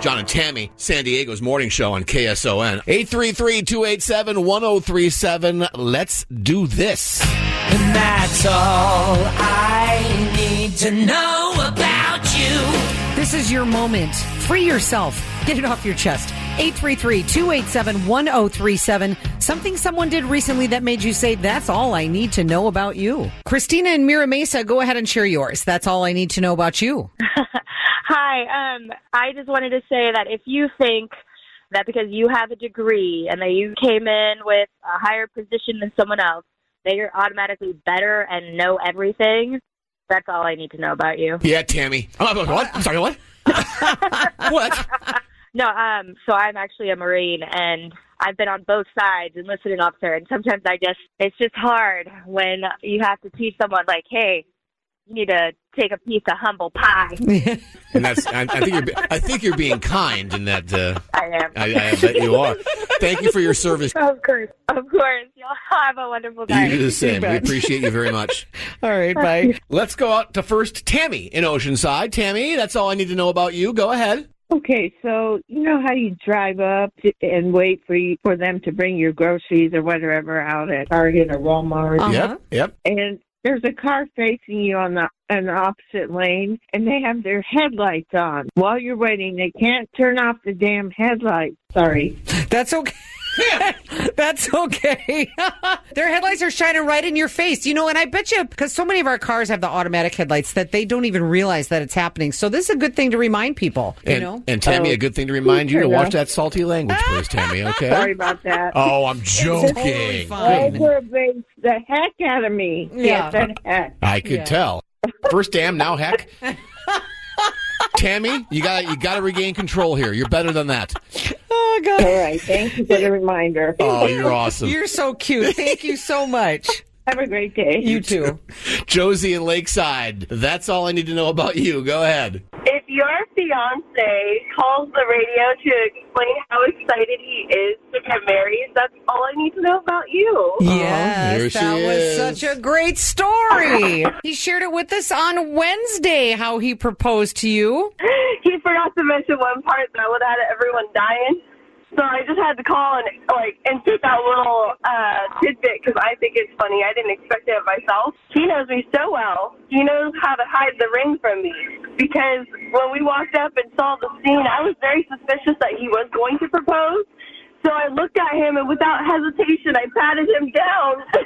John and Tammy, San Diego's morning show on KSON. 833-287-1037. Let's do this. And that's all I need to know about you. This is your moment. Free yourself. Get it off your chest. 833-287-1037. Something someone did recently that made you say, that's all I need to know about you. Christina and Mira Mesa, go ahead and share yours. That's all I need to know about you. Hi. Um, I just wanted to say that if you think that because you have a degree and that you came in with a higher position than someone else, that you're automatically better and know everything, that's all I need to know about you. Yeah, Tammy. I'm like, what? I'm sorry, what? what? No, um, so I'm actually a Marine and I've been on both sides, enlisted and officer, and sometimes I just, it's just hard when you have to teach someone like, hey, you need to take a piece of humble pie. And that's, I, I think you're, I think you're being kind in that, uh, I am. I, I bet you are. Thank you for your service. Of course, of course. Y'all have a wonderful day. You day. do the same. We appreciate you very much. All right, bye. Let's go out to first Tammy in Oceanside. Tammy, that's all I need to know about you. Go ahead. Okay, so you know how you drive up and wait for you, for them to bring your groceries or whatever out at Target or Walmart, Uh-huh. Yep. Yep. and there's a car facing you on the an opposite lane, and they have their headlights on. While you're waiting, they can't turn off the damn headlights. Sorry. That's okay. That's okay. Their headlights are shining right in your face, you know, and I bet you, because so many of our cars have the automatic headlights that they don't even realize that it's happening. So this is a good thing to remind people, you And, know? and Tammy, Oh. a good thing to remind you to watch that salty language, please, Tammy. Okay. Sorry about that. Oh, I'm Totally joking. fine. Aggravates the heck out of me. Yeah. Yes, heck. I could Yeah. tell. First damn, now heck. Tammy, you got you got to regain control here. You're better than that. Oh, God. All right. Thank you for the reminder. Oh, you're awesome. You're so cute. Thank you so much. Have a great day. You too. Josie in Lakeside. That's all I need to know about you. Go ahead. If your fiance calls the radio to explain how excited he is to get married, that's all I need to know about you. Yes, uh-huh. here she that was is. such a great story. he shared it with us on Wednesday how he proposed to you. He forgot to mention one part that would have had everyone dying. So I just had to call and like insert that little uh, tidbit because I think it's funny. I didn't expect it myself. He knows me so well. He knows how to hide the ring from me because when we walked up and saw the scene, I was very suspicious that he was going to propose. So I looked at him and without hesitation, I patted him down.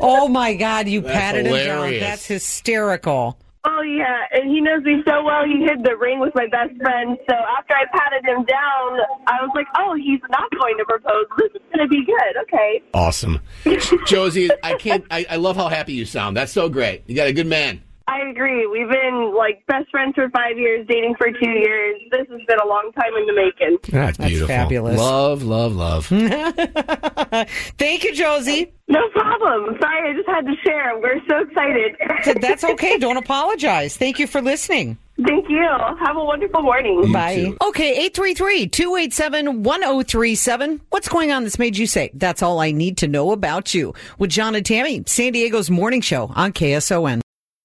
Oh my God, you That's patted him down. That's hysterical. Oh yeah, and he knows me so well. He hid the ring with my best friend. So after I patted him down, I was like, "Oh, he's not going to propose. This is going to be good." Okay. Awesome. Josie, I can't I, I love how happy you sound. That's so great. You got a good man. I agree. We've been like best friends for five years, dating for two years. This has been a long time in the making. That's beautiful. fabulous. Love, love, love. Thank you, Josie. No problem. Sorry, I just had to share. We're so excited. That's okay. Don't apologize. Thank you for listening. Thank you. Have a wonderful morning. Bye. Okay, 833-287-1037. What's going on that's made you say, that's all I need to know about you? With John and Tammy, San Diego's morning show on KSON.